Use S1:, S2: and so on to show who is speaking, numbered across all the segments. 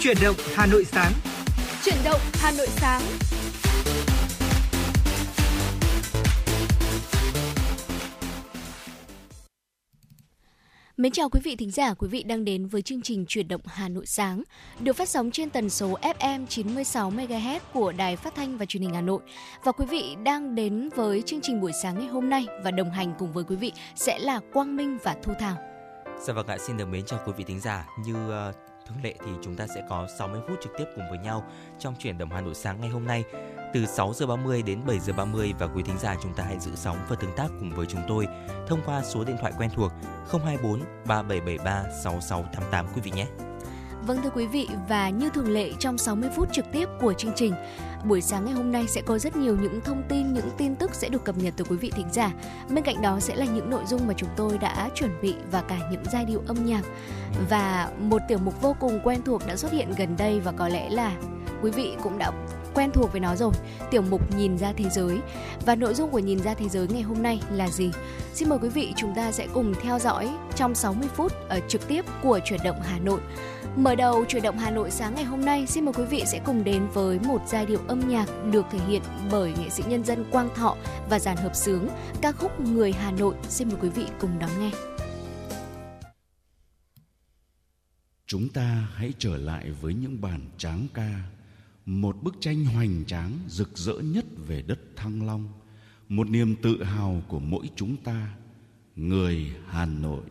S1: Chuyển động Hà Nội sáng.
S2: Chuyển động Hà Nội sáng. Mến chào quý vị thính giả, quý vị đang đến với chương trình Chuyển động Hà Nội sáng, được phát sóng trên tần số FM 96 MHz của Đài Phát thanh và Truyền hình Hà Nội. Và quý vị đang đến với chương trình buổi sáng ngày hôm nay và đồng hành cùng với quý vị sẽ là Quang Minh và Thu Thảo.
S3: Dạ vâng ạ, xin được mến chào quý vị thính giả. Như uh, thường lệ thì chúng ta sẽ có 60 phút trực tiếp cùng với nhau trong chuyển động Hà Nội sáng ngày hôm nay từ 6 giờ 30 đến 7 giờ 30 và quý thính giả chúng ta hãy giữ sóng và tương tác cùng với chúng tôi thông qua số điện thoại quen thuộc 024 3773 6688 quý vị nhé.
S2: Vâng thưa quý vị và như thường lệ trong 60 phút trực tiếp của chương trình buổi sáng ngày hôm nay sẽ có rất nhiều những thông tin, những tin tức sẽ được cập nhật từ quý vị thính giả. Bên cạnh đó sẽ là những nội dung mà chúng tôi đã chuẩn bị và cả những giai điệu âm nhạc. Và một tiểu mục vô cùng quen thuộc đã xuất hiện gần đây và có lẽ là quý vị cũng đã quen thuộc với nó rồi, tiểu mục Nhìn ra thế giới. Và nội dung của Nhìn ra thế giới ngày hôm nay là gì? Xin mời quý vị chúng ta sẽ cùng theo dõi trong 60 phút ở trực tiếp của chuyển động Hà Nội. Mở đầu chuyển động Hà Nội sáng ngày hôm nay, xin mời quý vị sẽ cùng đến với một giai điệu âm nhạc được thể hiện bởi nghệ sĩ nhân dân Quang Thọ và dàn hợp sướng ca khúc Người Hà Nội. Xin mời quý vị cùng đón nghe.
S4: Chúng ta hãy trở lại với những bản tráng ca, một bức tranh hoành tráng rực rỡ nhất về đất Thăng Long, một niềm tự hào của mỗi chúng ta, người Hà Nội.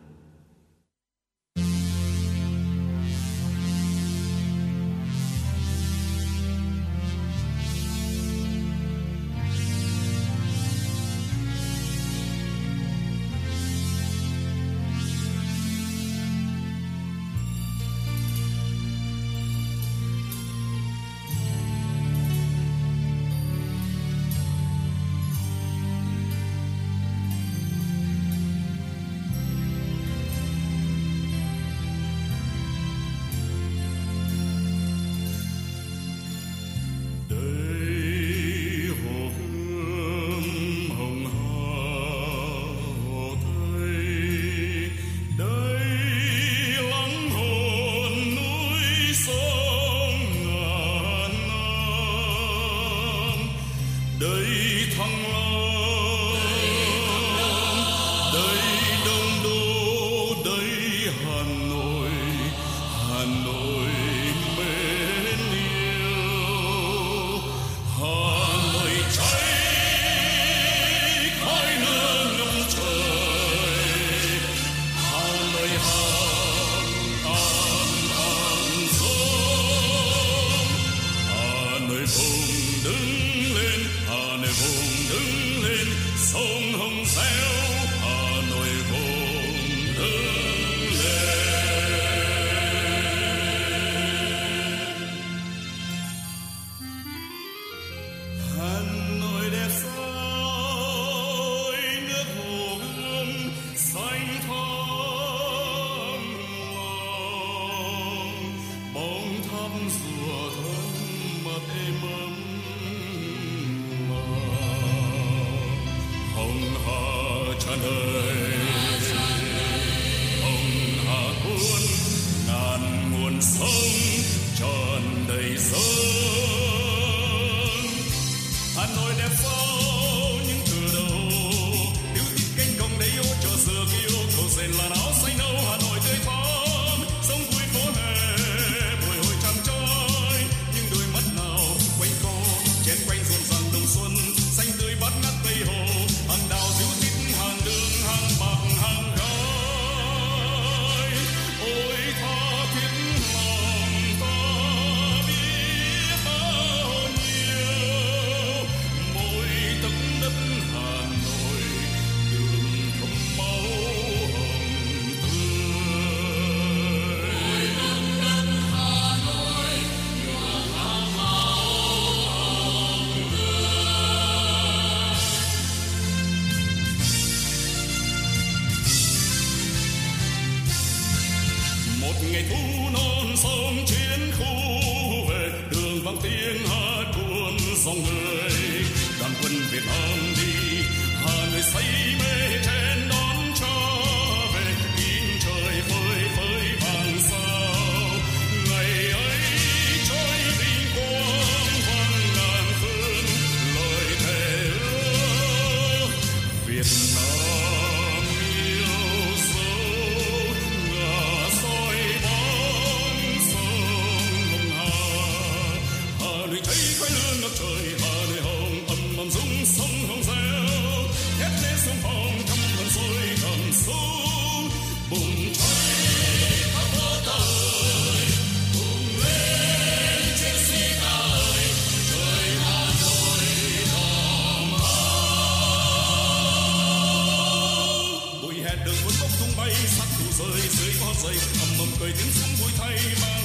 S4: Ầm ầm cười tiếng xuống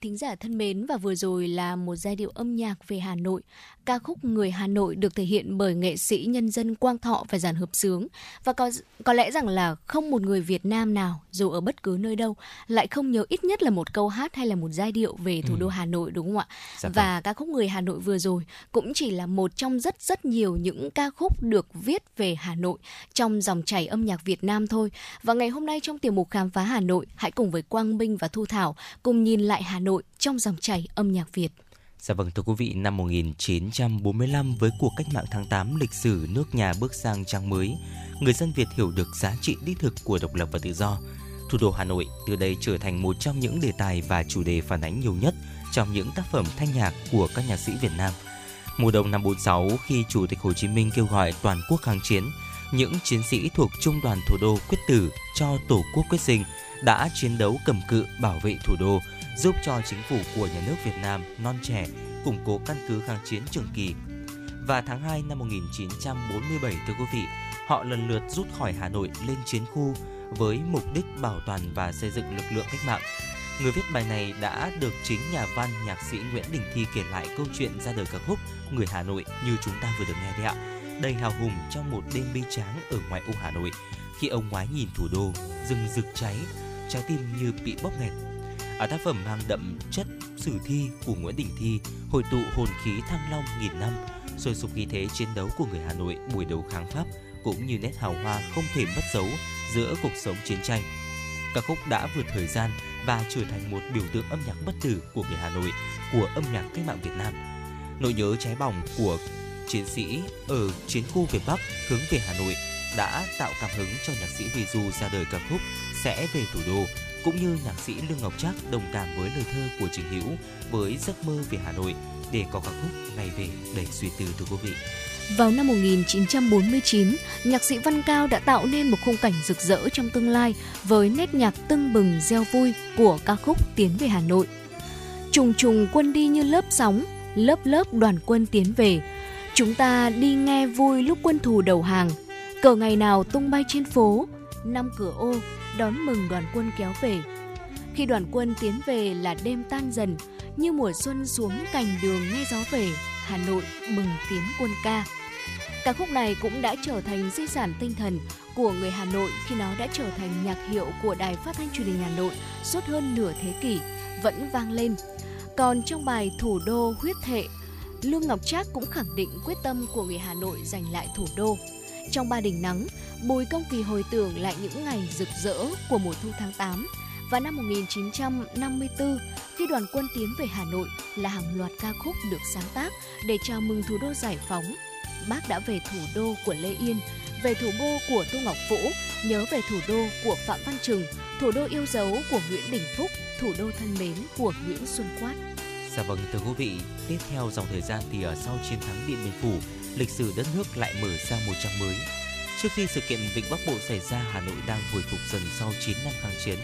S2: thính giả thân mến, và vừa rồi là một giai điệu âm nhạc về Hà Nội. Ca khúc Người Hà Nội được thể hiện bởi nghệ sĩ nhân dân Quang Thọ và giàn hợp sướng. Và có có lẽ rằng là không một người Việt Nam nào dù ở bất cứ nơi đâu lại không nhớ ít nhất là một câu hát hay là một giai điệu về thủ ừ. đô Hà Nội đúng không ạ? Dạ vâng. và ca khúc Người Hà Nội vừa rồi cũng chỉ là một trong rất rất nhiều những ca khúc được viết về Hà Nội trong dòng chảy âm nhạc Việt Nam thôi. Và ngày hôm nay trong tiểu mục khám phá Hà Nội, hãy cùng với Quang Minh và Thu Thảo cùng nhìn lại Hà Nội trong dòng chảy âm nhạc Việt.
S3: Dạ vâng thưa quý vị, năm 1945 với cuộc cách mạng tháng 8 lịch sử nước nhà bước sang trang mới, người dân Việt hiểu được giá trị đích thực của độc lập và tự do. Thủ đô Hà Nội từ đây trở thành một trong những đề tài và chủ đề phản ánh nhiều nhất trong những tác phẩm thanh nhạc của các nhạc sĩ Việt Nam. Mùa đông năm 46 khi Chủ tịch Hồ Chí Minh kêu gọi toàn quốc kháng chiến, những chiến sĩ thuộc Trung đoàn Thủ đô quyết tử cho Tổ quốc quyết sinh đã chiến đấu cầm cự bảo vệ thủ đô, giúp cho chính phủ của nhà nước Việt Nam non trẻ củng cố căn cứ kháng chiến trường kỳ. Và tháng 2 năm 1947 thưa quý vị, họ lần lượt rút khỏi Hà Nội lên chiến khu với mục đích bảo toàn và xây dựng lực lượng cách mạng. Người viết bài này đã được chính nhà văn nhạc sĩ Nguyễn Đình Thi kể lại câu chuyện ra đời ca khúc Người Hà Nội như chúng ta vừa được nghe đấy ạ. Đầy hào hùng trong một đêm bi tráng ở ngoại ô Hà Nội, khi ông ngoái nhìn thủ đô, rừng rực cháy, trái tim như bị bóp nghẹt à, tác phẩm mang đậm chất sử thi của Nguyễn Đình Thi hội tụ hồn khí thăng long nghìn năm, sôi sục khí thế chiến đấu của người Hà Nội buổi đầu kháng Pháp cũng như nét hào hoa không thể mất dấu giữa cuộc sống chiến tranh. Ca khúc đã vượt thời gian và trở thành một biểu tượng âm nhạc bất tử của người Hà Nội, của âm nhạc cách mạng Việt Nam. Nỗi nhớ cháy bỏng của chiến sĩ ở chiến khu Việt Bắc hướng về Hà Nội đã tạo cảm hứng cho nhạc sĩ Vì Du ra đời ca khúc Sẽ về thủ đô cũng như nhạc sĩ Lương Ngọc Trác đồng cảm với lời thơ của Trình Hữu với giấc mơ về Hà Nội để có ca khúc Ngày về đầy suy tư thưa quý vị.
S2: Vào năm 1949, nhạc sĩ Văn Cao đã tạo nên một khung cảnh rực rỡ trong tương lai với nét nhạc tưng bừng reo vui của ca khúc Tiến về Hà Nội. Trùng trùng quân đi như lớp sóng, lớp lớp đoàn quân tiến về. Chúng ta đi nghe vui lúc quân thù đầu hàng. Cờ ngày nào tung bay trên phố, năm cửa ô đón mừng đoàn quân kéo về. Khi đoàn quân tiến về là đêm tan dần, như mùa xuân xuống cành đường nghe gió về, Hà Nội mừng tiến quân ca. Ca khúc này cũng đã trở thành di sản tinh thần của người Hà Nội khi nó đã trở thành nhạc hiệu của Đài Phát thanh Truyền hình Hà Nội suốt hơn nửa thế kỷ, vẫn vang lên. Còn trong bài Thủ đô huyết thệ, Lương Ngọc Trác cũng khẳng định quyết tâm của người Hà Nội giành lại thủ đô. Trong ba đỉnh nắng, Bùi Công Kỳ hồi tưởng lại những ngày rực rỡ của mùa thu tháng 8 và năm 1954 khi đoàn quân tiến về Hà Nội là hàng loạt ca khúc được sáng tác để chào mừng thủ đô giải phóng. Bác đã về thủ đô của Lê Yên, về thủ đô của Tô Ngọc Vũ, nhớ về thủ đô của Phạm Văn Trừng, thủ đô yêu dấu của Nguyễn Đình Phúc, thủ đô thân mến của Nguyễn Xuân Quát.
S3: Dạ vâng thưa quý vị, tiếp theo dòng thời gian thì ở sau chiến thắng Điện Biên Phủ, lịch sử đất nước lại mở ra một trang mới Trước khi sự kiện Vịnh Bắc Bộ xảy ra, Hà Nội đang hồi phục dần sau 9 năm kháng chiến.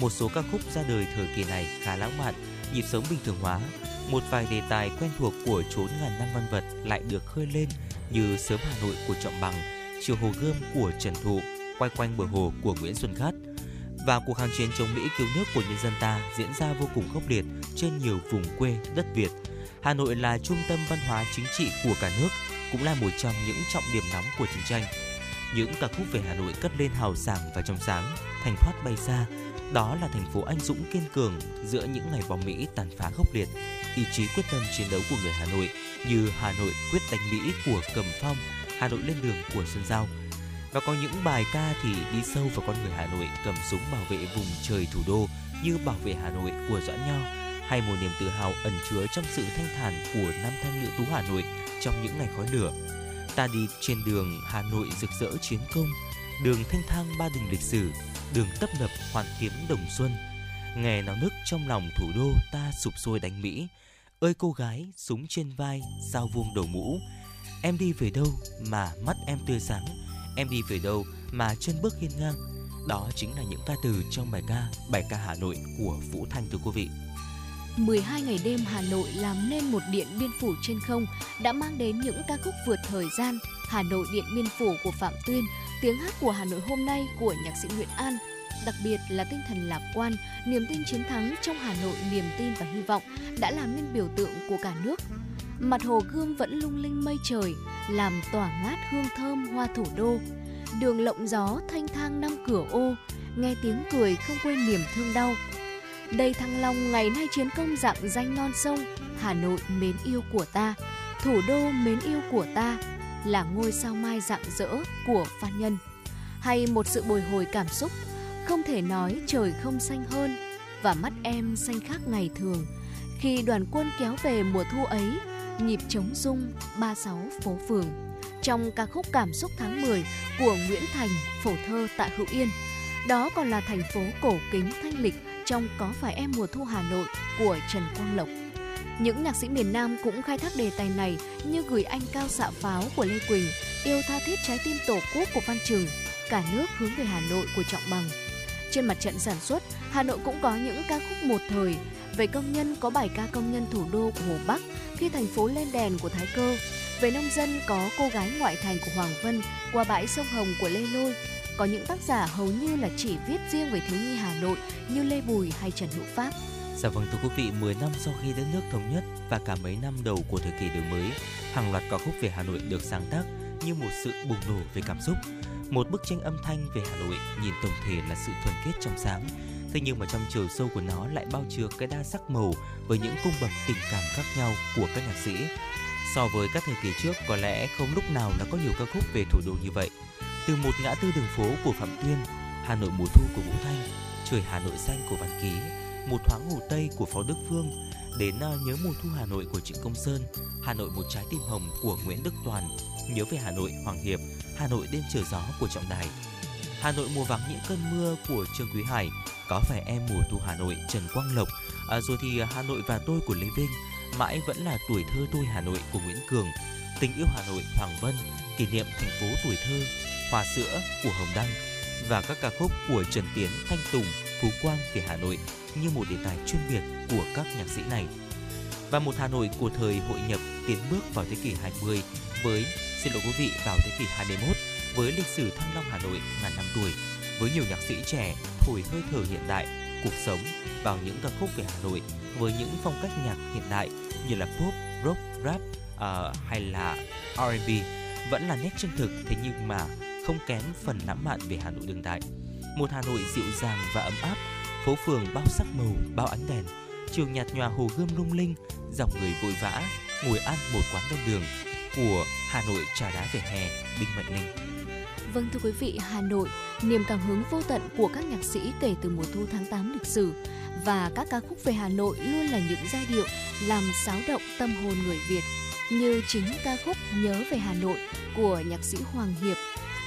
S3: Một số ca khúc ra đời thời kỳ này khá lãng mạn, nhịp sống bình thường hóa. Một vài đề tài quen thuộc của chốn ngàn năm văn vật lại được khơi lên như Sớm Hà Nội của Trọng Bằng, Chiều Hồ Gươm của Trần Thụ, quay quanh bờ hồ của Nguyễn Xuân Khát. Và cuộc kháng chiến chống Mỹ cứu nước của nhân dân ta diễn ra vô cùng khốc liệt trên nhiều vùng quê đất Việt. Hà Nội là trung tâm văn hóa chính trị của cả nước, cũng là một trong những trọng điểm nóng của chiến tranh. Những ca khúc về Hà Nội cất lên hào sảng và trong sáng, thành thoát bay xa, đó là thành phố anh dũng kiên cường giữa những ngày bom Mỹ tàn phá khốc liệt, ý chí quyết tâm chiến đấu của người Hà Nội như Hà Nội quyết đánh Mỹ của Cầm Phong, Hà Nội lên đường của Xuân Giao. Và có những bài ca thì đi sâu vào con người Hà Nội cầm súng bảo vệ vùng trời thủ đô như Bảo vệ Hà Nội của Doãn Nho hay một niềm tự hào ẩn chứa trong sự thanh thản của năm thanh nữ tú Hà Nội trong những ngày khói lửa. Ta đi trên đường Hà Nội rực rỡ chiến công, đường thanh thang ba đình lịch sử, đường tấp nập hoàn kiếm đồng xuân. Nghe náo nức trong lòng thủ đô ta sụp sôi đánh Mỹ. Ơi cô gái, súng trên vai, sao vuông đầu mũ. Em đi về đâu mà mắt em tươi sáng, em đi về đâu mà chân bước hiên ngang. Đó chính là những ca từ trong bài ca Bài ca Hà Nội của Vũ Thanh thưa quý vị.
S2: 12 ngày đêm Hà Nội làm nên một điện biên phủ trên không đã mang đến những ca khúc vượt thời gian Hà Nội Điện Biên Phủ của Phạm Tuyên, tiếng hát của Hà Nội hôm nay của nhạc sĩ Nguyễn An, đặc biệt là tinh thần lạc quan, niềm tin chiến thắng trong Hà Nội, niềm tin và hy vọng đã làm nên biểu tượng của cả nước. Mặt hồ gươm vẫn lung linh mây trời, làm tỏa ngát hương thơm hoa thủ đô. Đường lộng gió thanh thang năm cửa ô, nghe tiếng cười không quên niềm thương đau. Đây Thăng Long ngày nay chiến công dạng danh non sông, Hà Nội mến yêu của ta, thủ đô mến yêu của ta, là ngôi sao mai rạng rỡ của Phan Nhân. Hay một sự bồi hồi cảm xúc, không thể nói trời không xanh hơn và mắt em xanh khác ngày thường. Khi đoàn quân kéo về mùa thu ấy, nhịp trống rung ba sáu phố phường. Trong ca khúc Cảm xúc tháng 10 của Nguyễn Thành, phổ thơ tại Hữu Yên. Đó còn là thành phố cổ kính thanh lịch trong Có phải em mùa thu Hà Nội của Trần Quang Lộc. Những nhạc sĩ miền Nam cũng khai thác đề tài này như Gửi anh cao xạ pháo của Lê Quỳnh, Yêu tha thiết trái tim tổ quốc của Văn Trừng, Cả nước hướng về Hà Nội của Trọng Bằng. Trên mặt trận sản xuất, Hà Nội cũng có những ca khúc một thời. Về công nhân có bài ca công nhân thủ đô của Hồ Bắc khi thành phố lên đèn của Thái Cơ. Về nông dân có cô gái ngoại thành của Hoàng Vân qua bãi sông Hồng của Lê Lôi. Có những tác giả hầu như là chỉ viết riêng về thiếu nhi Hà Nội như Lê Bùi hay Trần Hữu Pháp.
S3: Dạ vâng thưa quý vị, 10 năm sau khi đất nước thống nhất và cả mấy năm đầu của thời kỳ đổi mới, hàng loạt ca khúc về Hà Nội được sáng tác như một sự bùng nổ về cảm xúc. Một bức tranh âm thanh về Hà Nội nhìn tổng thể là sự thuần kết trong sáng, thế nhưng mà trong chiều sâu của nó lại bao chứa cái đa sắc màu với những cung bậc tình cảm khác nhau của các nhạc sĩ. So với các thời kỳ trước, có lẽ không lúc nào là có nhiều ca khúc về thủ đô như vậy. Từ một ngã tư đường phố của Phạm Tuyên, Hà Nội mùa thu của Vũ Thanh, Trời Hà Nội xanh của Văn Ký, một thoáng hồ tây của phó đức phương đến nhớ mùa thu hà nội của trịnh công sơn hà nội một trái tim hồng của nguyễn đức toàn nhớ về hà nội hoàng hiệp hà nội đêm trở gió của trọng đài hà nội mùa vắng những cơn mưa của trương quý hải có phải em mùa thu hà nội trần quang lộc à, rồi thì hà nội và tôi của lê vinh mãi vẫn là tuổi thơ tôi hà nội của nguyễn cường tình yêu hà nội hoàng vân kỷ niệm thành phố tuổi thơ hoa sữa của hồng đăng và các ca khúc của trần tiến thanh tùng phú quang về hà nội như một đề tài chuyên biệt của các nhạc sĩ này. Và một Hà Nội của thời hội nhập tiến bước vào thế kỷ 20 với, xin lỗi quý vị, vào thế kỷ 21 với lịch sử Thăng Long Hà Nội ngàn năm tuổi, với nhiều nhạc sĩ trẻ thổi hơi thở hiện đại, cuộc sống vào những ca khúc về Hà Nội với những phong cách nhạc hiện đại như là pop, rock, rap uh, hay là R&B vẫn là nét chân thực thế nhưng mà không kém phần lãng mạn về Hà Nội đương đại. Một Hà Nội dịu dàng và ấm áp phố phường bao sắc màu bao ánh đèn trường nhạt nhòa hồ gươm lung linh dòng người vội vã ngồi ăn một quán ven đường của Hà Nội trà đá về hè Đinh Mạnh Ninh.
S2: Vâng thưa quý vị, Hà Nội, niềm cảm hứng vô tận của các nhạc sĩ kể từ mùa thu tháng 8 lịch sử và các ca khúc về Hà Nội luôn là những giai điệu làm xáo động tâm hồn người Việt như chính ca khúc Nhớ về Hà Nội của nhạc sĩ Hoàng Hiệp.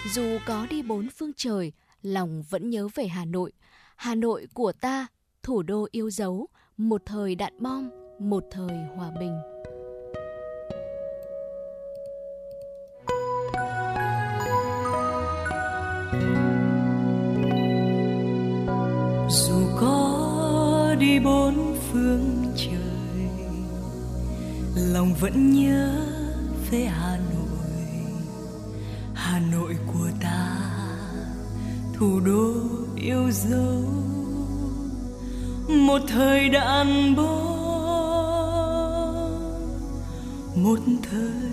S2: Dù có đi bốn phương trời, lòng vẫn nhớ về Hà Nội Hà Nội của ta, thủ đô yêu dấu, một thời đạn bom, một thời hòa bình.
S5: Dù có đi bốn phương trời, lòng vẫn nhớ về Hà Nội, Nội của ta thủ đô yêu dấu. Một thời đàn bố một thời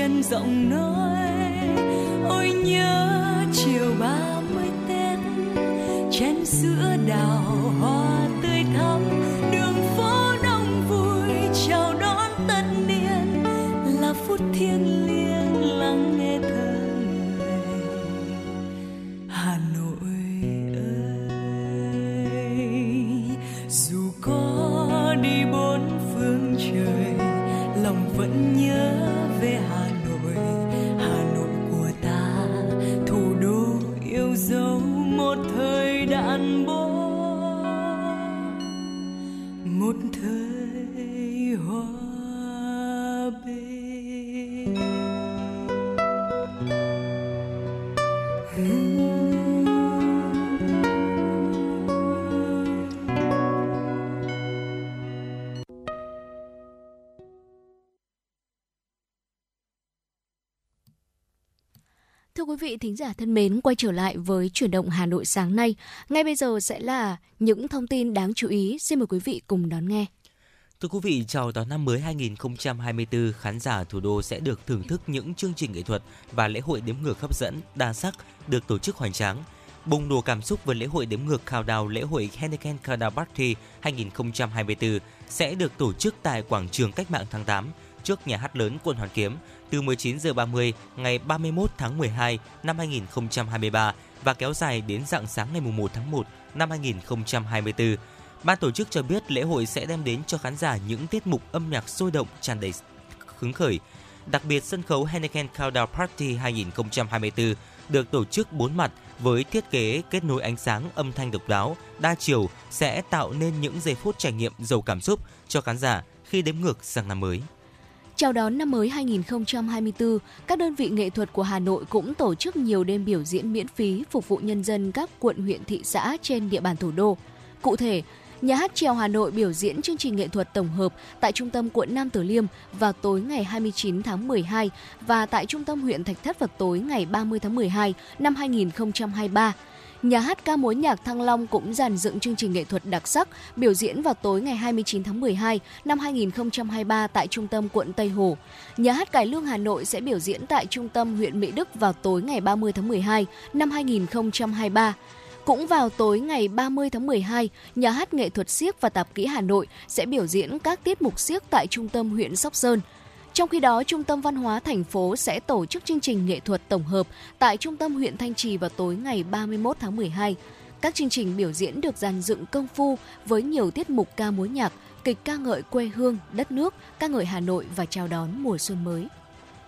S5: chân rộng nói. Ôi nhớ chiều ba mươi tết chén sữa đào hoa.
S2: Vị thính giả thân mến, quay trở lại với chuyển động Hà Nội sáng nay. Ngay bây giờ sẽ là những thông tin đáng chú ý. Xin mời quý vị cùng đón nghe.
S3: Thưa quý vị, chào đón năm mới 2024, khán giả thủ đô sẽ được thưởng thức những chương trình nghệ thuật và lễ hội đếm ngược hấp dẫn, đa sắc được tổ chức hoành tráng. Bùng nổ cảm xúc với lễ hội đếm ngược countdown lễ hội Henneken Countdown Party 2024 sẽ được tổ chức tại quảng trường Cách mạng tháng 8 trước nhà hát lớn quận Hoàn Kiếm từ 19 giờ 30 ngày 31 tháng 12 năm 2023 và kéo dài đến rạng sáng ngày 1 tháng 1 năm 2024. Ban tổ chức cho biết lễ hội sẽ đem đến cho khán giả những tiết mục âm nhạc sôi động tràn đầy hứng khởi. Đặc biệt sân khấu Heineken Countdown Party 2024 được tổ chức bốn mặt với thiết kế kết nối ánh sáng âm thanh độc đáo, đa chiều sẽ tạo nên những giây phút trải nghiệm giàu cảm xúc cho khán giả khi đếm ngược sang năm mới.
S2: Chào đón năm mới 2024, các đơn vị nghệ thuật của Hà Nội cũng tổ chức nhiều đêm biểu diễn miễn phí phục vụ nhân dân các quận huyện thị xã trên địa bàn thủ đô. Cụ thể, Nhà hát trèo Hà Nội biểu diễn chương trình nghệ thuật tổng hợp tại trung tâm quận Nam Từ Liêm vào tối ngày 29 tháng 12 và tại trung tâm huyện Thạch Thất vào tối ngày 30 tháng 12 năm 2023. Nhà hát ca mối nhạc Thăng Long cũng dàn dựng chương trình nghệ thuật đặc sắc biểu diễn vào tối ngày 29 tháng 12 năm 2023 tại trung tâm quận Tây Hồ. Nhà hát Cải Lương Hà Nội sẽ biểu diễn tại trung tâm huyện Mỹ Đức vào tối ngày 30 tháng 12 năm 2023. Cũng vào tối ngày 30 tháng 12, nhà hát nghệ thuật siếc và tạp kỹ Hà Nội sẽ biểu diễn các tiết mục siếc tại trung tâm huyện Sóc Sơn. Trong khi đó, Trung tâm Văn hóa thành phố sẽ tổ chức chương trình nghệ thuật tổng hợp tại Trung tâm huyện Thanh Trì vào tối ngày 31 tháng 12. Các chương trình biểu diễn được dàn dựng công phu với nhiều tiết mục ca mối nhạc, kịch ca ngợi quê hương, đất nước, ca ngợi Hà Nội và chào đón mùa xuân mới.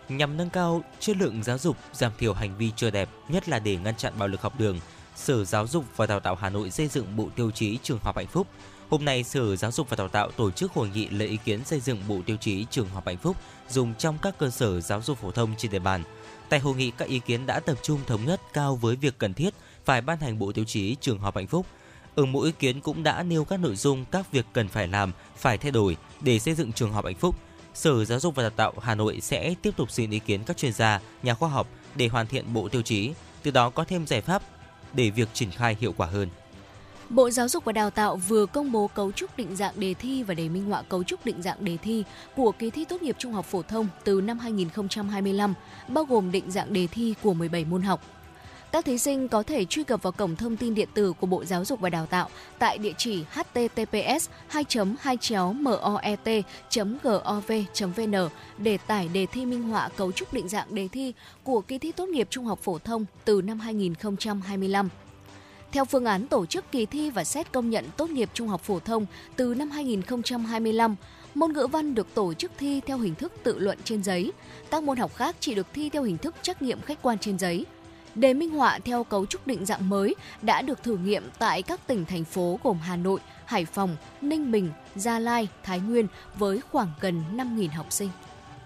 S3: Nhằm nâng cao chất lượng giáo dục, giảm thiểu hành vi chưa đẹp, nhất là để ngăn chặn bạo lực học đường, Sở Giáo dục và Đào tạo Hà Nội xây dựng bộ tiêu chí trường học hạnh phúc. Hôm nay, Sở Giáo dục và Đào tạo tổ chức hội nghị lấy ý kiến xây dựng bộ tiêu chí trường học hạnh phúc dùng trong các cơ sở giáo dục phổ thông trên địa bàn. Tại hội nghị, các ý kiến đã tập trung thống nhất cao với việc cần thiết phải ban hành bộ tiêu chí trường học hạnh phúc. Ở mỗi ý kiến cũng đã nêu các nội dung các việc cần phải làm, phải thay đổi để xây dựng trường học hạnh phúc. Sở Giáo dục và Đào tạo Hà Nội sẽ tiếp tục xin ý kiến các chuyên gia, nhà khoa học để hoàn thiện bộ tiêu chí, từ đó có thêm giải pháp để việc triển khai hiệu quả hơn.
S2: Bộ Giáo dục và Đào tạo vừa công bố cấu trúc định dạng đề thi và đề minh họa cấu trúc định dạng đề thi của kỳ thi tốt nghiệp trung học phổ thông từ năm 2025, bao gồm định dạng đề thi của 17 môn học. Các thí sinh có thể truy cập vào cổng thông tin điện tử của Bộ Giáo dục và Đào tạo tại địa chỉ https 2 2 moet gov vn để tải đề thi minh họa cấu trúc định dạng đề thi của kỳ thi tốt nghiệp trung học phổ thông từ năm 2025. Theo phương án tổ chức kỳ thi và xét công nhận tốt nghiệp trung học phổ thông từ năm 2025, môn ngữ văn được tổ chức thi theo hình thức tự luận trên giấy. Các môn học khác chỉ được thi theo hình thức trắc nghiệm khách quan trên giấy. Đề minh họa theo cấu trúc định dạng mới đã được thử nghiệm tại các tỉnh thành phố gồm Hà Nội, Hải Phòng, Ninh Bình, Gia Lai, Thái Nguyên với khoảng gần 5.000 học sinh.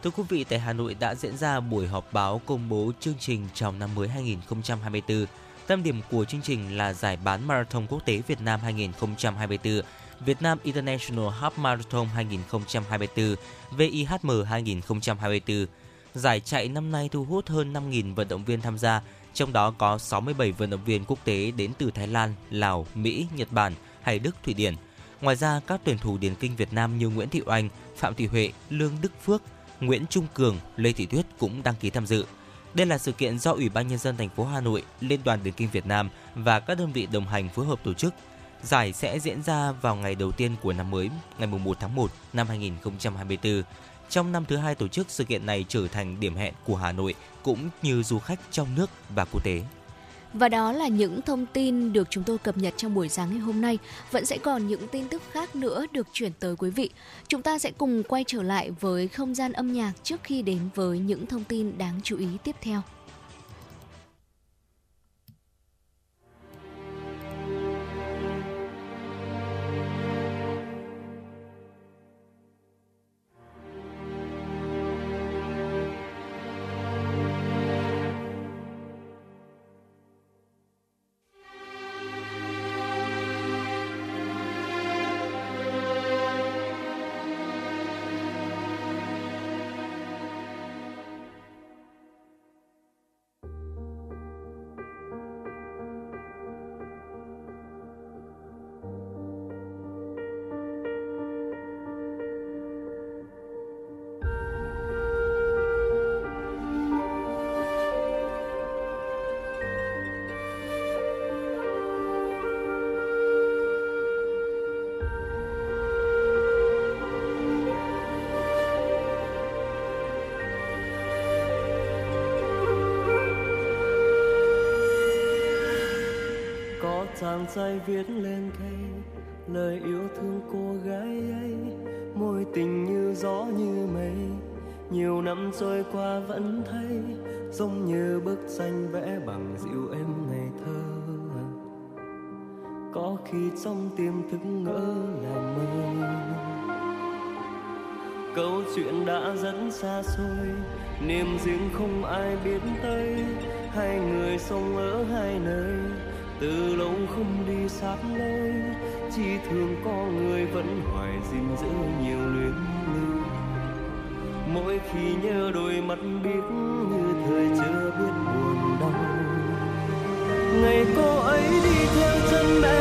S3: Thưa quý vị, tại Hà Nội đã diễn ra buổi họp báo công bố chương trình chào năm mới 2024. Tâm điểm của chương trình là giải bán Marathon Quốc tế Việt Nam 2024, Việt Nam International Half Marathon 2024, VIHM 2024. Giải chạy năm nay thu hút hơn 5.000 vận động viên tham gia, trong đó có 67 vận động viên quốc tế đến từ Thái Lan, Lào, Mỹ, Nhật Bản hay Đức, Thụy Điển. Ngoài ra, các tuyển thủ điền kinh Việt Nam như Nguyễn Thị Oanh, Phạm Thị Huệ, Lương Đức Phước, Nguyễn Trung Cường, Lê Thị Tuyết cũng đăng ký tham dự. Đây là sự kiện do Ủy ban nhân dân thành phố Hà Nội, Liên đoàn Điền kinh Việt Nam và các đơn vị đồng hành phối hợp tổ chức. Giải sẽ diễn ra vào ngày đầu tiên của năm mới, ngày 1 tháng 1 năm 2024. Trong năm thứ hai tổ chức, sự kiện này trở thành điểm hẹn của Hà Nội cũng như du khách trong nước và quốc tế.
S2: Và đó là những thông tin được chúng tôi cập nhật trong buổi sáng ngày hôm nay. Vẫn sẽ còn những tin tức khác nữa được chuyển tới quý vị. Chúng ta sẽ cùng quay trở lại với không gian âm nhạc trước khi đến với những thông tin đáng chú ý tiếp theo.
S6: Dài viết lên cây lời yêu thương cô gái ấy, môi tình như gió như mây. Nhiều năm trôi qua vẫn thấy, giống như bức tranh vẽ bằng dịu em ngày thơ. Có khi trong tim thức ngỡ là mơ. Câu chuyện đã dẫn xa xôi, niềm riêng không ai biết tới. Hai người sống ở hai nơi từ lâu không đi sát lối chỉ thường có người vẫn hoài gìn giữ nhiều luyến lưu. Mỗi khi nhớ đôi mắt biết như thời chưa biết buồn đau. Ngày cô ấy đi theo chân mẹ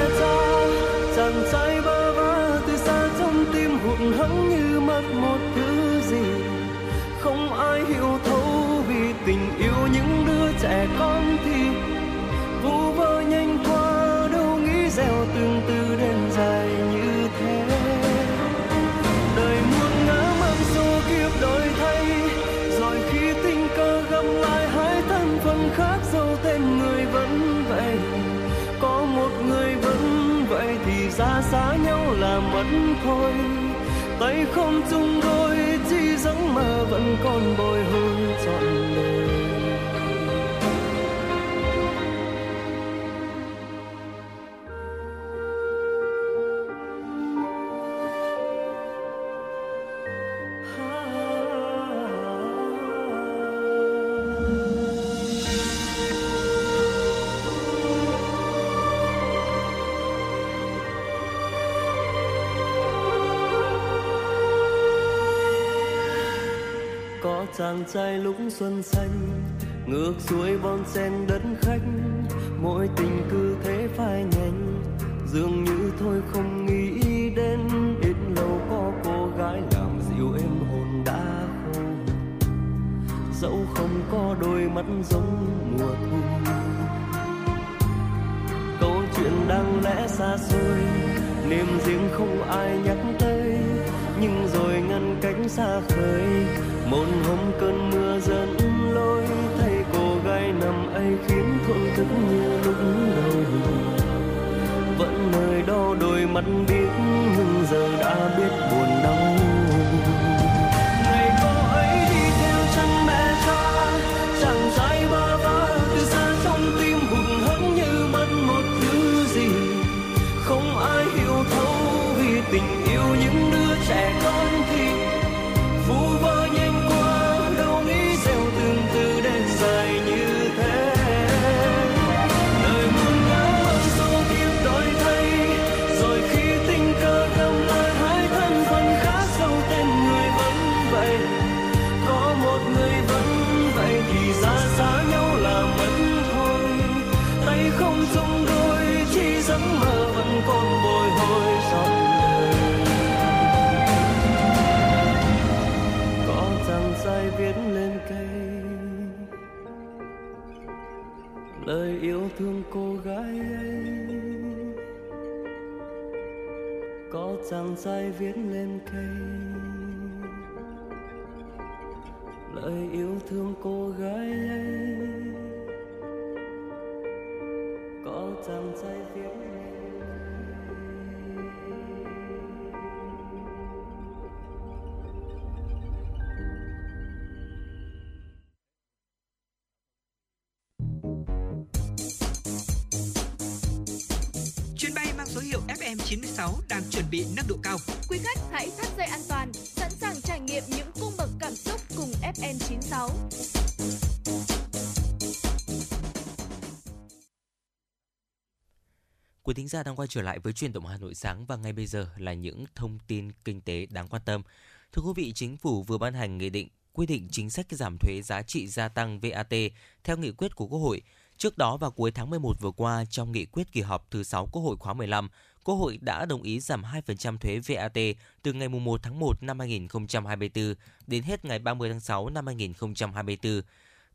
S6: chàng trai lúc xuân xanh, ngược xuôi bon sen đất khách. Mỗi tình cứ thế phai nhanh dường như thôi không nghĩ đến. Ít lâu có cô gái làm dịu em hồn đã khô. Dẫu không có đôi mắt giống mùa thu. Câu chuyện đang lẽ xa xôi, niềm riêng không ai nhắc tới. Nhưng rồi ngăn cánh xa khơi, một cơn mưa dẫn lối thay cô gái nằm ấy khiến thổn thức như lúc đầu. Vẫn nơi đó đôi mắt biết
S3: thính giả đang quay trở lại với truyền động Hà Nội sáng và ngay bây giờ là những thông tin kinh tế đáng quan tâm. Thưa quý vị, chính phủ vừa ban hành nghị định quy định chính sách giảm thuế giá trị gia tăng VAT theo nghị quyết của Quốc hội. Trước đó vào cuối tháng 11 vừa qua, trong nghị quyết kỳ họp thứ 6 Quốc hội khóa 15, Quốc hội đã đồng ý giảm 2% thuế VAT từ ngày 1 tháng 1 năm 2024 đến hết ngày 30 tháng 6 năm 2024.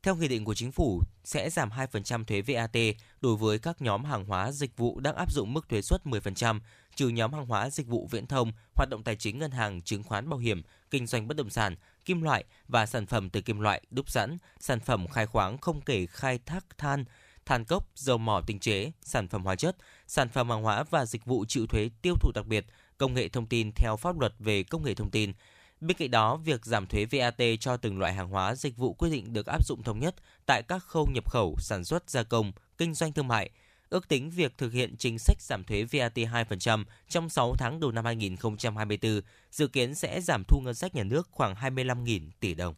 S3: Theo nghị định của chính phủ, sẽ giảm 2% thuế VAT đối với các nhóm hàng hóa dịch vụ đang áp dụng mức thuế suất 10%, trừ nhóm hàng hóa dịch vụ viễn thông, hoạt động tài chính ngân hàng, chứng khoán bảo hiểm, kinh doanh bất động sản, kim loại và sản phẩm từ kim loại, đúc sẵn, sản phẩm khai khoáng không kể khai thác than, than cốc, dầu mỏ tinh chế, sản phẩm hóa chất, sản phẩm hàng hóa và dịch vụ chịu thuế tiêu thụ đặc biệt, công nghệ thông tin theo pháp luật về công nghệ thông tin. Bên cạnh đó, việc giảm thuế VAT cho từng loại hàng hóa dịch vụ quyết định được áp dụng thống nhất tại các khâu nhập khẩu, sản xuất, gia công, kinh doanh thương mại. Ước tính việc thực hiện chính sách giảm thuế VAT 2% trong 6 tháng đầu năm 2024 dự kiến sẽ giảm thu ngân sách nhà nước khoảng 25.000 tỷ đồng.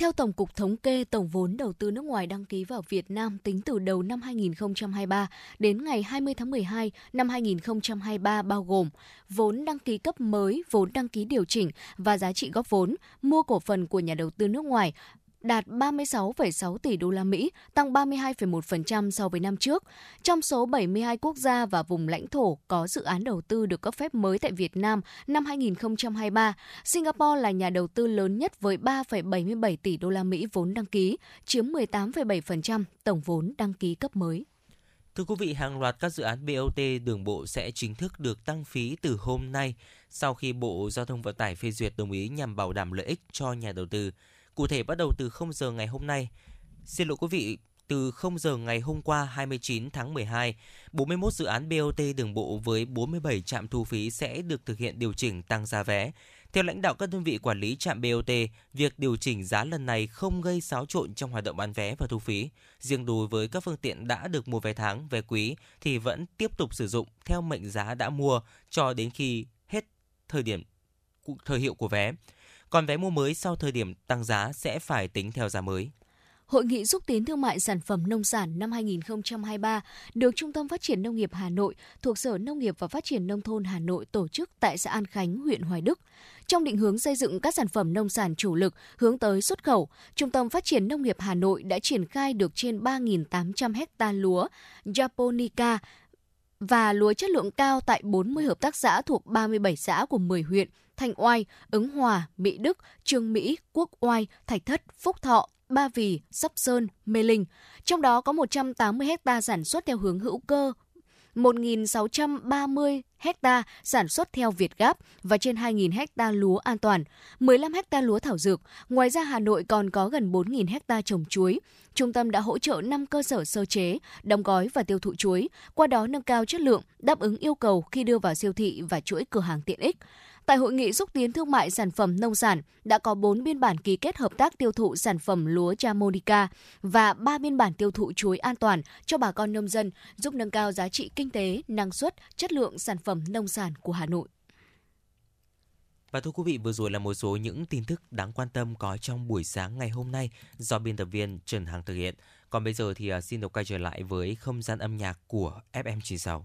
S2: Theo Tổng cục Thống kê, tổng vốn đầu tư nước ngoài đăng ký vào Việt Nam tính từ đầu năm 2023 đến ngày 20 tháng 12 năm 2023 bao gồm vốn đăng ký cấp mới, vốn đăng ký điều chỉnh và giá trị góp vốn, mua cổ phần của nhà đầu tư nước ngoài đạt 36,6 tỷ đô la Mỹ, tăng 32,1% so với năm trước. Trong số 72 quốc gia và vùng lãnh thổ có dự án đầu tư được cấp phép mới tại Việt Nam năm 2023, Singapore là nhà đầu tư lớn nhất với 3,77 tỷ đô la Mỹ vốn đăng ký, chiếm 18,7% tổng vốn đăng ký cấp mới.
S3: Thưa quý vị, hàng loạt các dự án BOT đường bộ sẽ chính thức được tăng phí từ hôm nay sau khi Bộ Giao thông Vận tải phê duyệt đồng ý nhằm bảo đảm lợi ích cho nhà đầu tư. Cụ thể bắt đầu từ 0 giờ ngày hôm nay. Xin lỗi quý vị, từ 0 giờ ngày hôm qua 29 tháng 12, 41 dự án BOT đường bộ với 47 trạm thu phí sẽ được thực hiện điều chỉnh tăng giá vé. Theo lãnh đạo các đơn vị quản lý trạm BOT, việc điều chỉnh giá lần này không gây xáo trộn trong hoạt động bán vé và thu phí. Riêng đối với các phương tiện đã được mua vé tháng, vé quý thì vẫn tiếp tục sử dụng theo mệnh giá đã mua cho đến khi hết thời điểm thời hiệu của vé. Còn vé mua mới sau thời điểm tăng giá sẽ phải tính theo giá mới.
S2: Hội nghị xúc tiến thương mại sản phẩm nông sản năm 2023 được Trung tâm Phát triển Nông nghiệp Hà Nội thuộc Sở Nông nghiệp và Phát triển Nông thôn Hà Nội tổ chức tại xã An Khánh, huyện Hoài Đức. Trong định hướng xây dựng các sản phẩm nông sản chủ lực hướng tới xuất khẩu, Trung tâm Phát triển Nông nghiệp Hà Nội đã triển khai được trên 3.800 ha lúa Japonica và lúa chất lượng cao tại 40 hợp tác xã thuộc 37 xã của 10 huyện Thanh Oai, Ứng Hòa, Mỹ Đức, Trương Mỹ, Quốc Oai, Thạch Thất, Phúc Thọ, Ba Vì, Sóc Sơn, Mê Linh. Trong đó có 180 hecta sản xuất theo hướng hữu cơ, 1.630 hecta sản xuất theo Việt Gáp và trên 2.000 hecta lúa an toàn, 15 hecta lúa thảo dược. Ngoài ra Hà Nội còn có gần 4.000 hecta trồng chuối. Trung tâm đã hỗ trợ 5 cơ sở sơ chế, đóng gói và tiêu thụ chuối, qua đó nâng cao chất lượng, đáp ứng yêu cầu khi đưa vào siêu thị và chuỗi cửa hàng tiện ích. Tại hội nghị xúc tiến thương mại sản phẩm nông sản đã có 4 biên bản ký kết hợp tác tiêu thụ sản phẩm lúa Chamonica và 3 biên bản tiêu thụ chuối an toàn cho bà con nông dân, giúp nâng cao giá trị kinh tế, năng suất, chất lượng sản phẩm nông sản của Hà Nội.
S3: Và thưa quý vị, vừa rồi là một số những tin tức đáng quan tâm có trong buổi sáng ngày hôm nay do biên tập viên Trần Hằng thực hiện. Còn bây giờ thì à, xin được quay trở lại với không gian âm nhạc của FM96.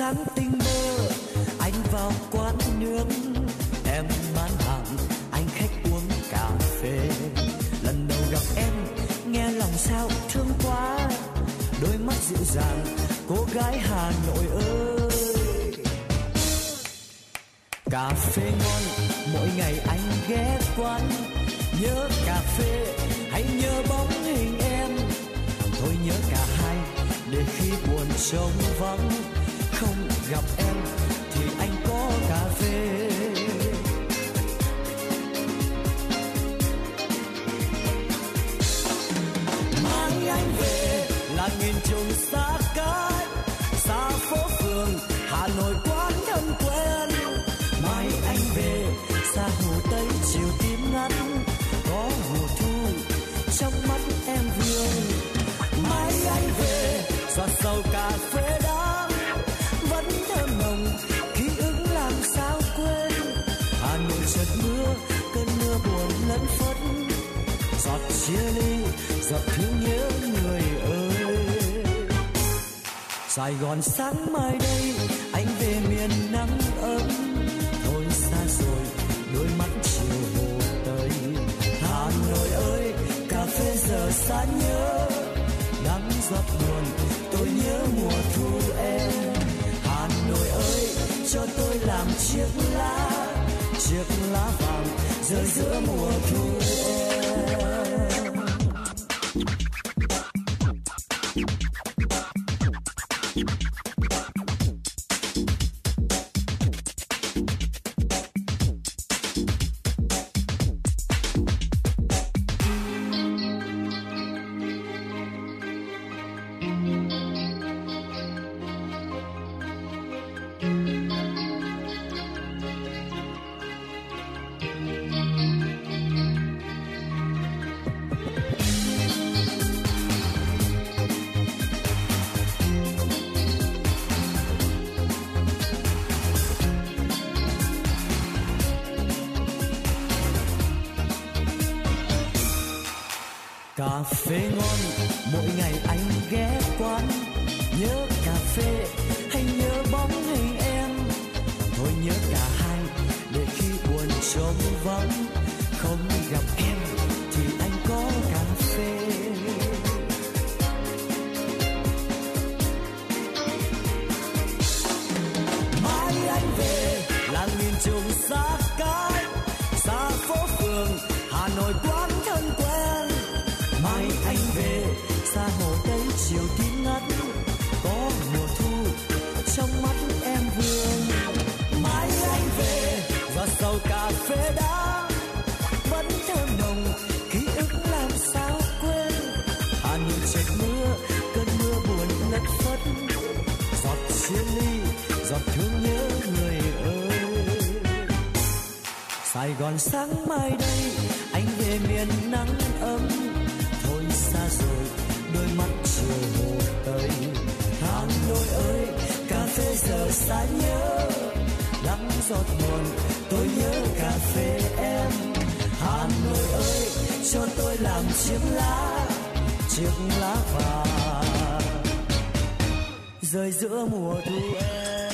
S7: Sáng tinh mơ, anh vào quán nướng, em bán hàng, anh khách uống cà phê. Lần đầu gặp em, nghe lòng sao thương quá, đôi mắt dịu dàng, cô gái Hà Nội ơi. Cà phê ngon, mỗi ngày anh ghé quán, nhớ cà phê hay nhớ bóng hình em. Thôi nhớ cả hai, để khi buồn trống vắng không gặp chia ly giọt thương nhớ người ơi. Sài Gòn sáng mai đây, anh về miền nắng ấm. Thôi xa rồi, đôi mắt chiều hồ tây. Hà Nội ơi, cà phê giờ xa nhớ. Nắng giọt buồn, tôi nhớ mùa thu em. Hà Nội ơi, cho tôi làm chiếc lá. Chiếc lá vàng, rơi giữa mùa thu em. Xa nhớ lắng giọt buồn, tôi nhớ cà phê em Hà Nội ơi, cho tôi làm chiếc lá chiếc lá vàng rơi giữa mùa thu em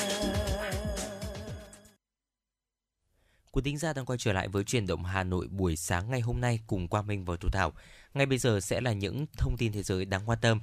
S3: Quý tính giả đang quay trở lại với chuyển động Hà Nội buổi sáng ngày hôm nay cùng Quang Minh và Thu Thảo. Ngay bây giờ sẽ là những thông tin thế giới đáng quan tâm.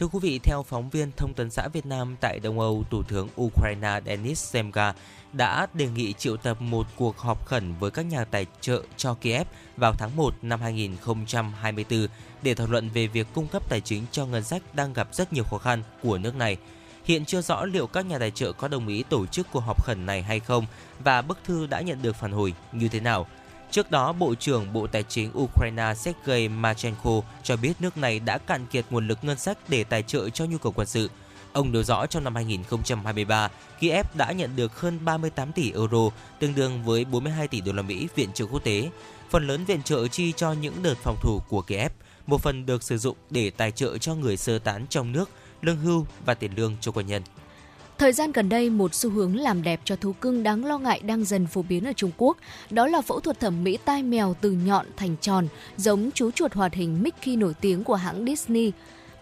S3: Thưa quý vị, theo phóng viên Thông tấn xã Việt Nam tại Đông Âu, Thủ tướng Ukraine Denis Semga đã đề nghị triệu tập một cuộc họp khẩn với các nhà tài trợ cho Kiev vào tháng 1 năm 2024 để thảo luận về việc cung cấp tài chính cho ngân sách đang gặp rất nhiều khó khăn của nước này. Hiện chưa rõ liệu các nhà tài trợ có đồng ý tổ chức cuộc họp khẩn này hay không và bức thư đã nhận được phản hồi như thế nào. Trước đó, Bộ trưởng Bộ Tài chính Ukraine Sergei Marchenko cho biết nước này đã cạn kiệt nguồn lực ngân sách để tài trợ cho nhu cầu quân sự. Ông nêu rõ trong năm 2023, Kiev đã nhận được hơn 38 tỷ euro, tương đương với 42 tỷ đô la Mỹ viện trợ quốc tế. Phần lớn viện trợ chi cho những đợt phòng thủ của Kiev, một phần được sử dụng để tài trợ cho người sơ tán trong nước, lương hưu và tiền lương cho quân nhân.
S2: Thời gian gần đây, một xu hướng làm đẹp cho thú cưng đáng lo ngại đang dần phổ biến ở Trung Quốc. Đó là phẫu thuật thẩm mỹ tai mèo từ nhọn thành tròn, giống chú chuột hoạt hình Mickey nổi tiếng của hãng Disney.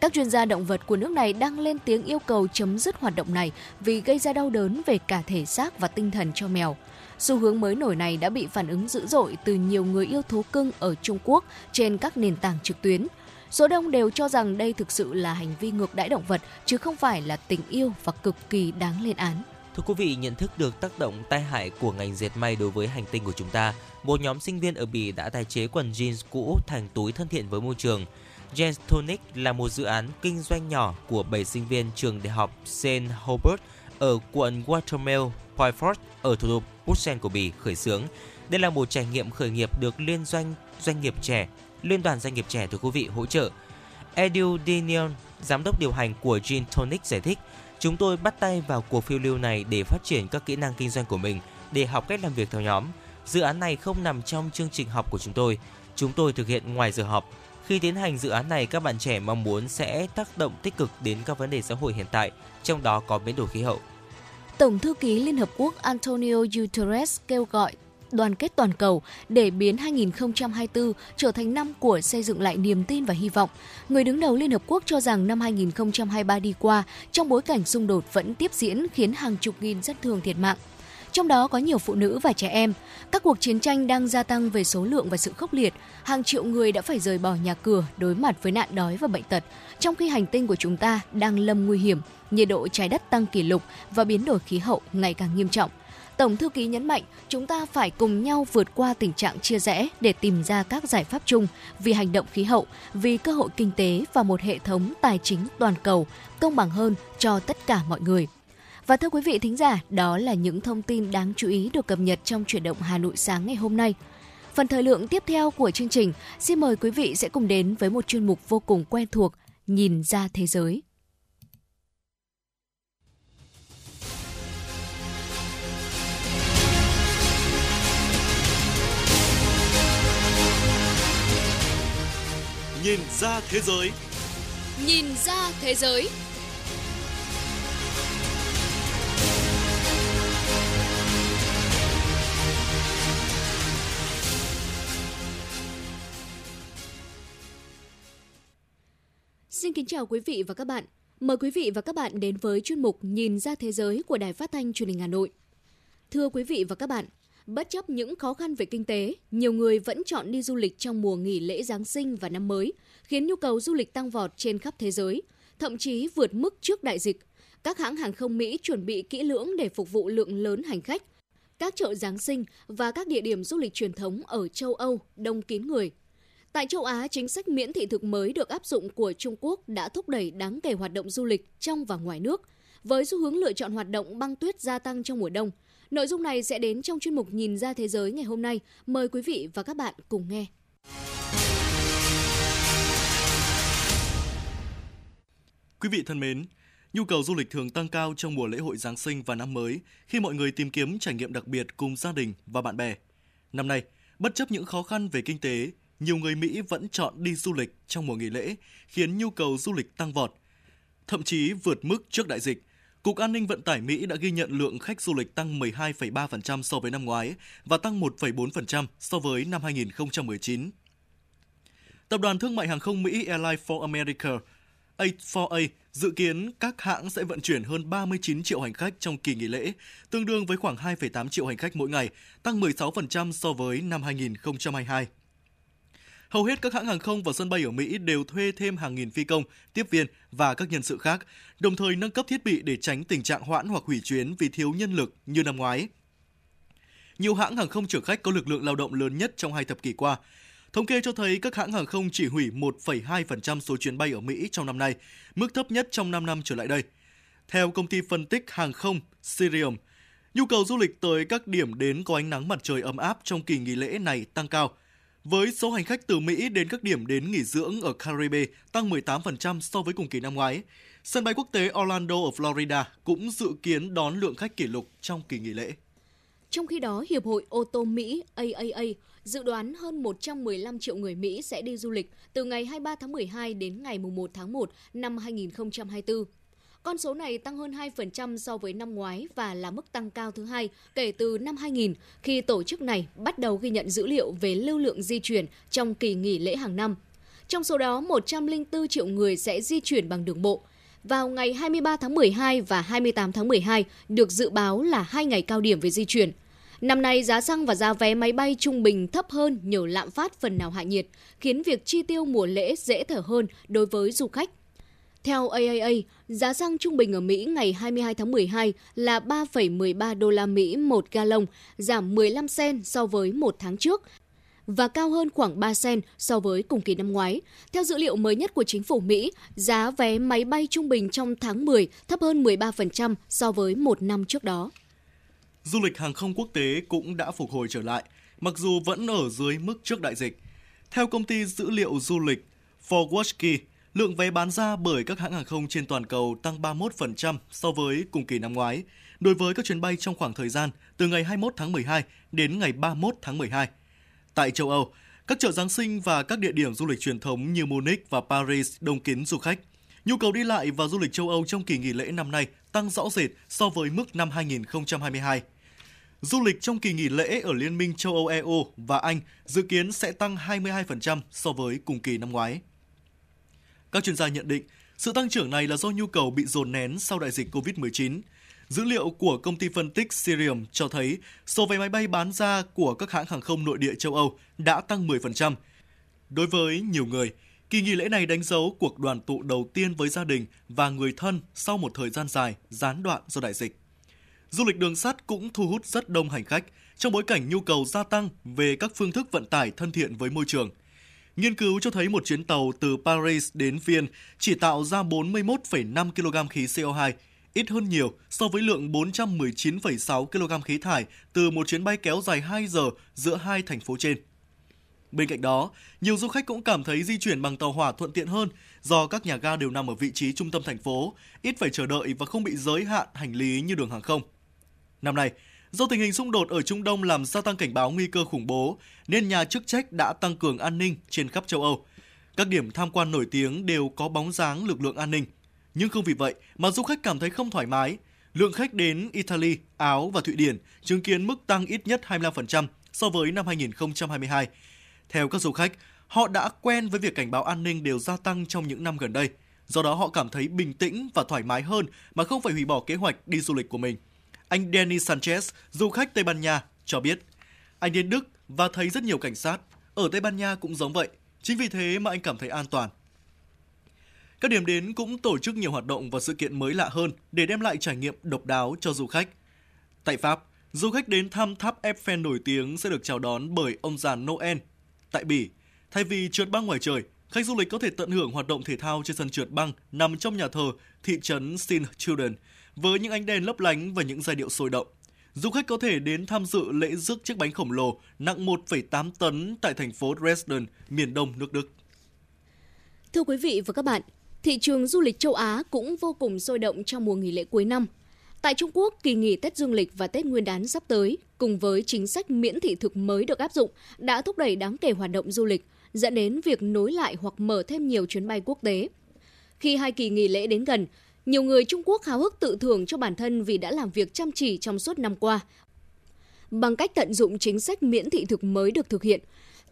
S2: Các chuyên gia động vật của nước này đang lên tiếng yêu cầu chấm dứt hoạt động này vì gây ra đau đớn về cả thể xác và tinh thần cho mèo. Xu hướng mới nổi này đã bị phản ứng dữ dội từ nhiều người yêu thú cưng ở Trung Quốc trên các nền tảng trực tuyến. Số đông đều cho rằng đây thực sự là hành vi ngược đãi động vật chứ không phải là tình yêu và cực kỳ đáng lên án.
S3: Thưa quý vị, nhận thức được tác động tai hại của ngành dệt may đối với hành tinh của chúng ta, một nhóm sinh viên ở Bỉ đã tái chế quần jeans cũ thành túi thân thiện với môi trường. Jeans Tonic là một dự án kinh doanh nhỏ của 7 sinh viên trường đại học St. Hubert ở quận Watermill, Poitfort ở thủ đô Bruxelles của Bỉ khởi xướng. Đây là một trải nghiệm khởi nghiệp được liên doanh doanh nghiệp trẻ, liên đoàn doanh nghiệp trẻ thưa quý vị hỗ trợ. Edu Dinion, giám đốc điều hành của Gin Tonic giải thích, chúng tôi bắt tay vào cuộc phiêu lưu này để phát triển các kỹ năng kinh doanh của mình, để học cách làm việc theo nhóm. Dự án này không nằm trong chương trình học của chúng tôi. Chúng tôi thực hiện ngoài giờ học. Khi tiến hành dự án này, các bạn trẻ mong muốn sẽ tác động tích cực đến các vấn đề xã hội hiện tại, trong đó có biến đổi khí hậu.
S2: Tổng thư ký Liên Hợp Quốc Antonio Guterres kêu gọi đoàn kết toàn cầu để biến 2024 trở thành năm của xây dựng lại niềm tin và hy vọng. Người đứng đầu Liên Hợp Quốc cho rằng năm 2023 đi qua, trong bối cảnh xung đột vẫn tiếp diễn khiến hàng chục nghìn dân thường thiệt mạng. Trong đó có nhiều phụ nữ và trẻ em. Các cuộc chiến tranh đang gia tăng về số lượng và sự khốc liệt. Hàng triệu người đã phải rời bỏ nhà cửa đối mặt với nạn đói và bệnh tật, trong khi hành tinh của chúng ta đang lâm nguy hiểm, nhiệt độ trái đất tăng kỷ lục và biến đổi khí hậu ngày càng nghiêm trọng. Tổng thư ký nhấn mạnh chúng ta phải cùng nhau vượt qua tình trạng chia rẽ để tìm ra các giải pháp chung vì hành động khí hậu, vì cơ hội kinh tế và một hệ thống tài chính toàn cầu công bằng hơn cho tất cả mọi người. Và thưa quý vị thính giả, đó là những thông tin đáng chú ý được cập nhật trong chuyển động Hà Nội sáng ngày hôm nay. Phần thời lượng tiếp theo của chương trình, xin mời quý vị sẽ cùng đến với một chuyên mục vô cùng quen thuộc, Nhìn ra thế giới.
S1: Nhìn ra thế giới.
S8: Nhìn ra thế giới. Xin kính chào quý vị và các bạn.
S2: Mời quý vị và các bạn đến với chuyên mục Nhìn ra thế giới của Đài Phát thanh Truyền hình Hà Nội. Thưa quý vị và các bạn, bất chấp những khó khăn về kinh tế, nhiều người vẫn chọn đi du lịch trong mùa nghỉ lễ Giáng sinh và năm mới, khiến nhu cầu du lịch tăng vọt trên khắp thế giới, thậm chí vượt mức trước đại dịch. Các hãng hàng không Mỹ chuẩn bị kỹ lưỡng để phục vụ lượng lớn hành khách. Các chợ Giáng sinh và các địa điểm du lịch truyền thống ở châu Âu đông kín người. Tại châu Á, chính sách miễn thị thực mới được áp dụng của Trung Quốc đã thúc đẩy đáng kể hoạt động du lịch trong và ngoài nước, với xu hướng lựa chọn hoạt động băng tuyết gia tăng trong mùa đông. Nội dung này sẽ đến trong chuyên mục Nhìn ra thế giới ngày hôm nay. Mời quý vị và các bạn cùng nghe.
S9: Quý vị thân mến, nhu cầu du lịch thường tăng cao trong mùa lễ hội Giáng sinh và năm mới khi mọi người tìm kiếm trải nghiệm đặc biệt cùng gia đình và bạn bè. Năm nay, bất chấp những khó khăn về kinh tế, nhiều người Mỹ vẫn chọn đi du lịch trong mùa nghỉ lễ, khiến nhu cầu du lịch tăng vọt, thậm chí vượt mức trước đại dịch. Cục An ninh Vận tải Mỹ đã ghi nhận lượng khách du lịch tăng 12,3% so với năm ngoái và tăng 1,4% so với năm 2019. Tập đoàn Thương mại Hàng không Mỹ Airlines for America A4A dự kiến các hãng sẽ vận chuyển hơn 39 triệu hành khách trong kỳ nghỉ lễ, tương đương với khoảng 2,8 triệu hành khách mỗi ngày, tăng 16% so với năm 2022. Hầu hết các hãng hàng không và sân bay ở Mỹ đều thuê thêm hàng nghìn phi công, tiếp viên và các nhân sự khác, đồng thời nâng cấp thiết bị để tránh tình trạng hoãn hoặc hủy chuyến vì thiếu nhân lực như năm ngoái. Nhiều hãng hàng không chở khách có lực lượng lao động lớn nhất trong hai thập kỷ qua. Thống kê cho thấy các hãng hàng không chỉ hủy 1,2% số chuyến bay ở Mỹ trong năm nay, mức thấp nhất trong 5 năm trở lại đây. Theo công ty phân tích hàng không Sirium, nhu cầu du lịch tới các điểm đến có ánh nắng mặt trời ấm áp trong kỳ nghỉ lễ này tăng cao – với số hành khách từ Mỹ đến các điểm đến nghỉ dưỡng ở Caribe tăng 18% so với cùng kỳ năm ngoái. Sân bay quốc tế Orlando ở Florida cũng dự kiến đón lượng khách kỷ lục trong kỳ nghỉ lễ.
S2: Trong khi đó, Hiệp hội ô tô Mỹ AAA dự đoán hơn 115 triệu người Mỹ sẽ đi du lịch từ ngày 23 tháng 12 đến ngày 1 tháng 1 năm 2024. Con số này tăng hơn 2% so với năm ngoái và là mức tăng cao thứ hai kể từ năm 2000 khi tổ chức này bắt đầu ghi nhận dữ liệu về lưu lượng di chuyển trong kỳ nghỉ lễ hàng năm. Trong số đó, 104 triệu người sẽ di chuyển bằng đường bộ. Vào ngày 23 tháng 12 và 28 tháng 12 được dự báo là hai ngày cao điểm về di chuyển. Năm nay, giá xăng và giá vé máy bay trung bình thấp hơn nhờ lạm phát phần nào hạ nhiệt, khiến việc chi tiêu mùa lễ dễ thở hơn đối với du khách. Theo AAA, giá xăng trung bình ở Mỹ ngày 22 tháng 12 là 3,13 đô la Mỹ một gallon, giảm 15 sen so với một tháng trước và cao hơn khoảng 3 sen so với cùng kỳ năm ngoái. Theo dữ liệu mới nhất của chính phủ Mỹ, giá vé máy bay trung bình trong tháng 10 thấp hơn 13% so với một năm trước đó.
S9: Du lịch hàng không quốc tế cũng đã phục hồi trở lại, mặc dù vẫn ở dưới mức trước đại dịch. Theo công ty dữ liệu du lịch Forwardkey, Lượng vé bán ra bởi các hãng hàng không trên toàn cầu tăng 31% so với cùng kỳ năm ngoái, đối với các chuyến bay trong khoảng thời gian từ ngày 21 tháng 12 đến ngày 31 tháng 12. Tại châu Âu, các chợ Giáng sinh và các địa điểm du lịch truyền thống như Munich và Paris đông kín du khách. Nhu cầu đi lại và du lịch châu Âu trong kỳ nghỉ lễ năm nay tăng rõ rệt so với mức năm 2022. Du lịch trong kỳ nghỉ lễ ở Liên minh châu Âu EU và Anh dự kiến sẽ tăng 22% so với cùng kỳ năm ngoái. Các chuyên gia nhận định, sự tăng trưởng này là do nhu cầu bị dồn nén sau đại dịch COVID-19. Dữ liệu của công ty phân tích Sirium cho thấy số vé máy bay bán ra của các hãng hàng không nội địa châu Âu đã tăng 10%. Đối với nhiều người, kỳ nghỉ lễ này đánh dấu cuộc đoàn tụ đầu tiên với gia đình và người thân sau một thời gian dài gián đoạn do đại dịch. Du lịch đường sắt cũng thu hút rất đông hành khách trong bối cảnh nhu cầu gia tăng về các phương thức vận tải thân thiện với môi trường – Nghiên cứu cho thấy một chuyến tàu từ Paris đến Viên chỉ tạo ra 41,5 kg khí CO2, ít hơn nhiều so với lượng 419,6 kg khí thải từ một chuyến bay kéo dài 2 giờ giữa hai thành phố trên. Bên cạnh đó, nhiều du khách cũng cảm thấy di chuyển bằng tàu hỏa thuận tiện hơn do các nhà ga đều nằm ở vị trí trung tâm thành phố, ít phải chờ đợi và không bị giới hạn hành lý như đường hàng không. Năm nay, Do tình hình xung đột ở Trung Đông làm gia tăng cảnh báo nguy cơ khủng bố, nên nhà chức trách đã tăng cường an ninh trên khắp châu Âu. Các điểm tham quan nổi tiếng đều có bóng dáng lực lượng an ninh. Nhưng không vì vậy mà du khách cảm thấy không thoải mái. Lượng khách đến Italy, Áo và Thụy Điển chứng kiến mức tăng ít nhất 25% so với năm 2022. Theo các du khách, họ đã quen với việc cảnh báo an ninh đều gia tăng trong những năm gần đây. Do đó họ cảm thấy bình tĩnh và thoải mái hơn mà không phải hủy bỏ kế hoạch đi du lịch của mình. Anh Danny Sanchez, du khách Tây Ban Nha, cho biết anh đến Đức và thấy rất nhiều cảnh sát. Ở Tây Ban Nha cũng giống vậy. Chính vì thế mà anh cảm thấy an toàn. Các điểm đến cũng tổ chức nhiều hoạt động và sự kiện mới lạ hơn để đem lại trải nghiệm độc đáo cho du khách. Tại Pháp, du khách đến thăm tháp Eiffel nổi tiếng sẽ được chào đón bởi ông già Noel. Tại Bỉ, thay vì trượt băng ngoài trời, khách du lịch có thể tận hưởng hoạt động thể thao trên sân trượt băng nằm trong nhà thờ thị trấn St. Children với những ánh đèn lấp lánh và những giai điệu sôi động. Du khách có thể đến tham dự lễ rước chiếc bánh khổng lồ nặng 1,8 tấn tại thành phố Dresden, miền đông nước Đức.
S2: Thưa quý vị và các bạn, thị trường du lịch châu Á cũng vô cùng sôi động trong mùa nghỉ lễ cuối năm. Tại Trung Quốc, kỳ nghỉ Tết Dương lịch và Tết Nguyên đán sắp tới, cùng với chính sách miễn thị thực mới được áp dụng, đã thúc đẩy đáng kể hoạt động du lịch, dẫn đến việc nối lại hoặc mở thêm nhiều chuyến bay quốc tế. Khi hai kỳ nghỉ lễ đến gần, nhiều người Trung Quốc háo hức tự thưởng cho bản thân vì đã làm việc chăm chỉ trong suốt năm qua. Bằng cách tận dụng chính sách miễn thị thực mới được thực hiện,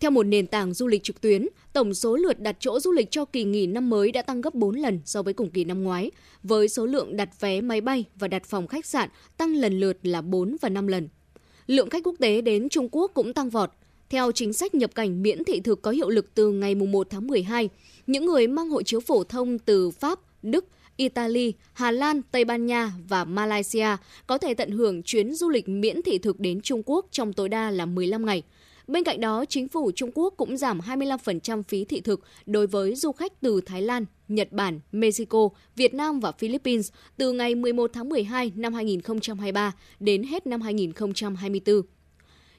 S2: theo một nền tảng du lịch trực tuyến, tổng số lượt đặt chỗ du lịch cho kỳ nghỉ năm mới đã tăng gấp 4 lần so với cùng kỳ năm ngoái, với số lượng đặt vé máy bay và đặt phòng khách sạn tăng lần lượt là 4 và 5 lần. Lượng khách quốc tế đến Trung Quốc cũng tăng vọt. Theo chính sách nhập cảnh miễn thị thực có hiệu lực từ ngày 1 tháng 12, những người mang hộ chiếu phổ thông từ Pháp, Đức, Italy, Hà Lan, Tây Ban Nha và Malaysia có thể tận hưởng chuyến du lịch miễn thị thực đến Trung Quốc trong tối đa là 15 ngày – Bên cạnh đó, chính phủ Trung Quốc cũng giảm 25% phí thị thực đối với du khách từ Thái Lan, Nhật Bản, Mexico, Việt Nam và Philippines từ ngày 11 tháng 12 năm 2023 đến hết năm 2024.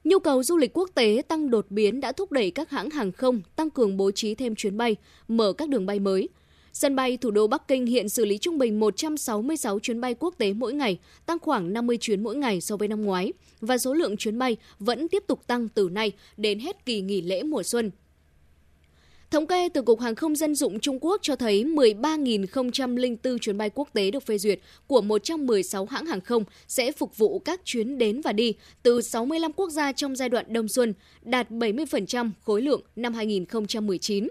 S2: Nhu cầu du lịch quốc tế tăng đột biến đã thúc đẩy các hãng hàng không tăng cường bố trí thêm chuyến bay, mở các đường bay mới – Sân bay thủ đô Bắc Kinh hiện xử lý trung bình 166 chuyến bay quốc tế mỗi ngày, tăng khoảng 50 chuyến mỗi ngày so với năm ngoái, và số lượng chuyến bay vẫn tiếp tục tăng từ nay đến hết kỳ nghỉ lễ mùa xuân. Thống kê từ Cục Hàng không Dân dụng Trung Quốc cho thấy 13.004 chuyến bay quốc tế được phê duyệt của 116 hãng hàng không sẽ phục vụ các chuyến đến và đi từ 65 quốc gia trong giai đoạn đông xuân, đạt 70% khối lượng năm 2019.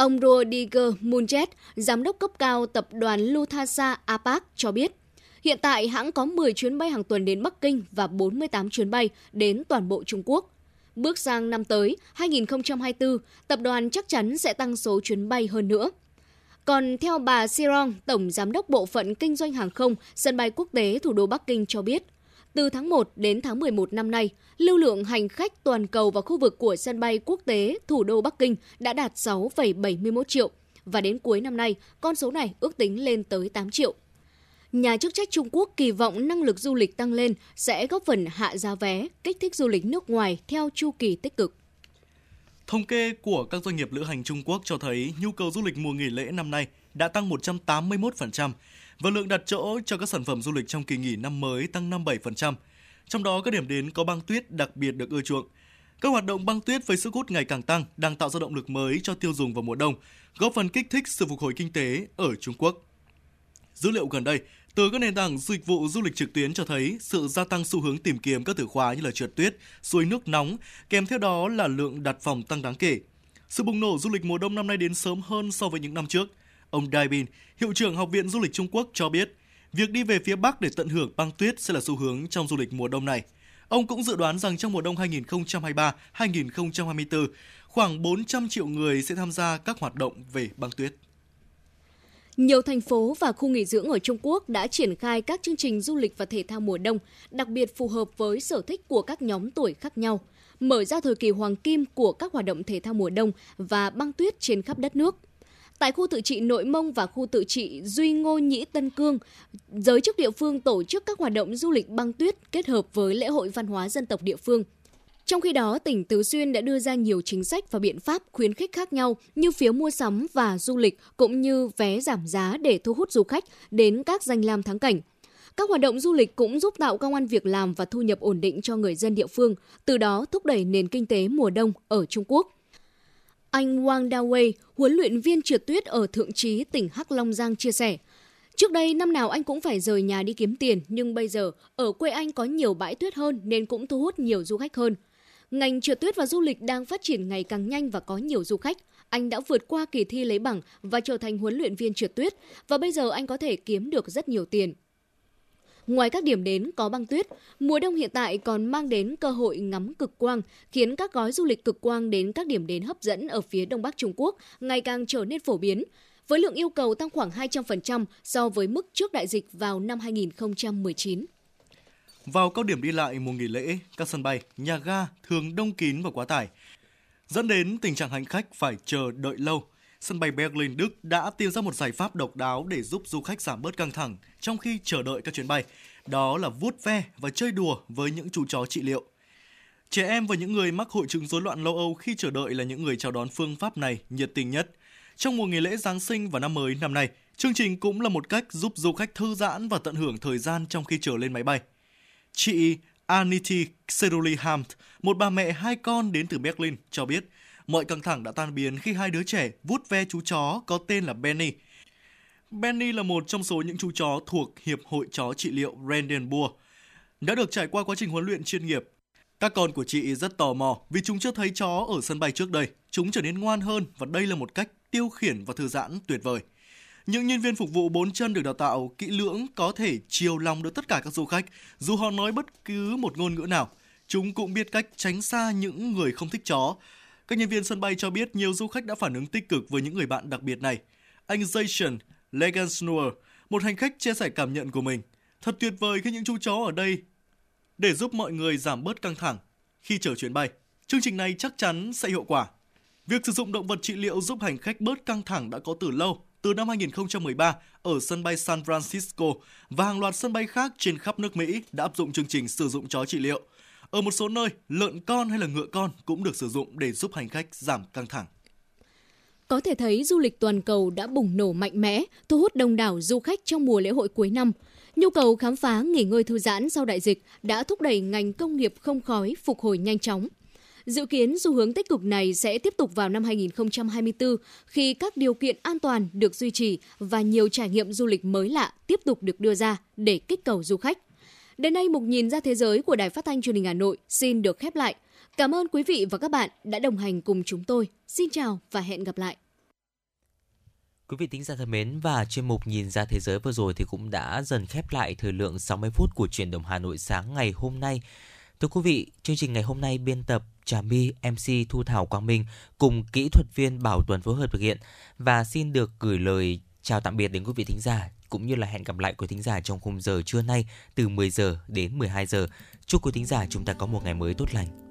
S2: Ông Rodiger Munjet, giám đốc cấp cao tập đoàn Lufthansa APAC cho biết, hiện tại hãng có 10 chuyến bay hàng tuần đến Bắc Kinh và 48 chuyến bay đến toàn bộ Trung Quốc. Bước sang năm tới, 2024, tập đoàn chắc chắn sẽ tăng số chuyến bay hơn nữa. Còn theo bà Sirong, Tổng Giám đốc Bộ phận Kinh doanh Hàng không, sân bay quốc tế thủ đô Bắc Kinh cho biết, từ tháng 1 đến tháng 11 năm nay, lưu lượng hành khách toàn cầu vào khu vực của sân bay quốc tế thủ đô Bắc Kinh đã đạt 6,71 triệu và đến cuối năm nay, con số này ước tính lên tới 8 triệu. Nhà chức trách Trung Quốc kỳ vọng năng lực du lịch tăng lên sẽ góp phần hạ giá vé, kích thích du lịch nước ngoài theo chu kỳ tích cực.
S9: Thống kê của các doanh nghiệp lữ hành Trung Quốc cho thấy nhu cầu du lịch mùa nghỉ lễ năm nay đã tăng 181%, và lượng đặt chỗ cho các sản phẩm du lịch trong kỳ nghỉ năm mới tăng 57%. Trong đó các điểm đến có băng tuyết đặc biệt được ưa chuộng. Các hoạt động băng tuyết với sức hút ngày càng tăng đang tạo ra động lực mới cho tiêu dùng vào mùa đông, góp phần kích thích sự phục hồi kinh tế ở Trung Quốc. Dữ liệu gần đây từ các nền tảng dịch vụ du lịch trực tuyến cho thấy sự gia tăng xu hướng tìm kiếm các từ khóa như là trượt tuyết, suối nước nóng, kèm theo đó là lượng đặt phòng tăng đáng kể. Sự bùng nổ du lịch mùa đông năm nay đến sớm hơn so với những năm trước. Ông Dai Bin, hiệu trưởng Học viện Du lịch Trung Quốc cho biết, việc đi về phía Bắc để tận hưởng băng tuyết sẽ là xu hướng trong du lịch mùa đông này. Ông cũng dự đoán rằng trong mùa đông 2023-2024, khoảng 400 triệu người sẽ tham gia các hoạt động về băng tuyết.
S2: Nhiều thành phố và khu nghỉ dưỡng ở Trung Quốc đã triển khai các chương trình du lịch và thể thao mùa đông, đặc biệt phù hợp với sở thích của các nhóm tuổi khác nhau, mở ra thời kỳ hoàng kim của các hoạt động thể thao mùa đông và băng tuyết trên khắp đất nước. Tại khu tự trị Nội Mông và khu tự trị Duy Ngô Nhĩ Tân Cương, giới chức địa phương tổ chức các hoạt động du lịch băng tuyết kết hợp với lễ hội văn hóa dân tộc địa phương. Trong khi đó, tỉnh Tứ Xuyên đã đưa ra nhiều chính sách và biện pháp khuyến khích khác nhau như phiếu mua sắm và du lịch cũng như vé giảm giá để thu hút du khách đến các danh lam thắng cảnh. Các hoạt động du lịch cũng giúp tạo công an việc làm và thu nhập ổn định cho người dân địa phương, từ đó thúc đẩy nền kinh tế mùa đông ở Trung Quốc. Anh Wang Dawei, huấn luyện viên trượt tuyết ở Thượng Trí, tỉnh Hắc Long Giang chia sẻ, Trước đây năm nào anh cũng phải rời nhà đi kiếm tiền, nhưng bây giờ ở quê anh có nhiều bãi tuyết hơn nên cũng thu hút nhiều du khách hơn. Ngành trượt tuyết và du lịch đang phát triển ngày càng nhanh và có nhiều du khách. anh đã vượt qua kỳ thi lấy bằng và trở thành huấn luyện viên trượt tuyết và bây giờ anh có thể kiếm được rất nhiều tiền. Ngoài các điểm đến có băng tuyết, mùa đông hiện tại còn mang đến cơ hội ngắm cực quang, khiến các gói du lịch cực quang đến các điểm đến hấp dẫn ở phía đông bắc Trung Quốc ngày càng trở nên phổ biến, với lượng yêu cầu tăng khoảng 200% so với mức trước đại dịch vào năm 2019.
S9: Vào cao điểm đi lại mùa nghỉ lễ, các sân bay, nhà ga thường đông kín và quá tải, dẫn đến tình trạng hành khách phải chờ đợi lâu. Sân bay Berlin, Đức đã tìm ra một giải pháp độc đáo để giúp du khách giảm bớt căng thẳng trong khi chờ đợi các chuyến bay. Đó là vuốt ve và chơi đùa với những chú chó trị liệu. Trẻ em và những người mắc hội chứng rối loạn lâu Âu khi chờ đợi là những người chào đón phương pháp này nhiệt tình nhất. Trong mùa nghỉ lễ Giáng sinh và năm mới năm nay, chương trình cũng là một cách giúp du khách thư giãn và tận hưởng thời gian trong khi chờ lên máy bay. Chị Aniti Seruli-Hamt, một bà mẹ hai con đến từ Berlin, cho biết mọi căng thẳng đã tan biến khi hai đứa trẻ vút ve chú chó có tên là Benny. Benny là một trong số những chú chó thuộc Hiệp hội chó trị liệu Brandenburg, đã được trải qua quá trình huấn luyện chuyên nghiệp. Các con của chị rất tò mò vì chúng chưa thấy chó ở sân bay trước đây. Chúng trở nên ngoan hơn và đây là một cách tiêu khiển và thư giãn tuyệt vời. Những nhân viên phục vụ bốn chân được đào tạo kỹ lưỡng có thể chiều lòng được tất cả các du khách, dù họ nói bất cứ một ngôn ngữ nào. Chúng cũng biết cách tránh xa những người không thích chó. Các nhân viên sân bay cho biết nhiều du khách đã phản ứng tích cực với những người bạn đặc biệt này. Anh Jason Legansnoer, một hành khách chia sẻ cảm nhận của mình. Thật tuyệt vời khi những chú chó ở đây để giúp mọi người giảm bớt căng thẳng khi chở chuyến bay. Chương trình này chắc chắn sẽ hiệu quả. Việc sử dụng động vật trị liệu giúp hành khách bớt căng thẳng đã có từ lâu, từ năm 2013 ở sân bay San Francisco và hàng loạt sân bay khác trên khắp nước Mỹ đã áp dụng chương trình sử dụng chó trị liệu. Ở một số nơi, lợn con hay là ngựa con cũng được sử dụng để giúp hành khách giảm căng thẳng.
S2: Có thể thấy du lịch toàn cầu đã bùng nổ mạnh mẽ, thu hút đông đảo du khách trong mùa lễ hội cuối năm. Nhu cầu khám phá, nghỉ ngơi thư giãn sau đại dịch đã thúc đẩy ngành công nghiệp không khói phục hồi nhanh chóng. Dự kiến xu hướng tích cực này sẽ tiếp tục vào năm 2024 khi các điều kiện an toàn được duy trì và nhiều trải nghiệm du lịch mới lạ tiếp tục được đưa ra để kích cầu du khách. Đến nay mục nhìn ra thế giới của Đài Phát thanh Truyền hình Hà Nội xin được khép lại. Cảm ơn quý vị và các bạn đã đồng hành cùng chúng tôi. Xin chào và hẹn gặp lại.
S3: Quý vị tính giả thân mến và chuyên mục Nhìn ra thế giới vừa rồi thì cũng đã dần khép lại thời lượng 60 phút của truyền động Hà Nội sáng ngày hôm nay. Thưa quý vị, chương trình ngày hôm nay biên tập Trà My, MC Thu Thảo Quang Minh cùng kỹ thuật viên Bảo Tuấn phối hợp thực hiện và xin được gửi lời chào tạm biệt đến quý vị thính giả cũng như là hẹn gặp lại quý thính giả trong khung giờ trưa nay từ 10 giờ đến 12 giờ. Chúc quý thính giả chúng ta có một ngày mới tốt lành.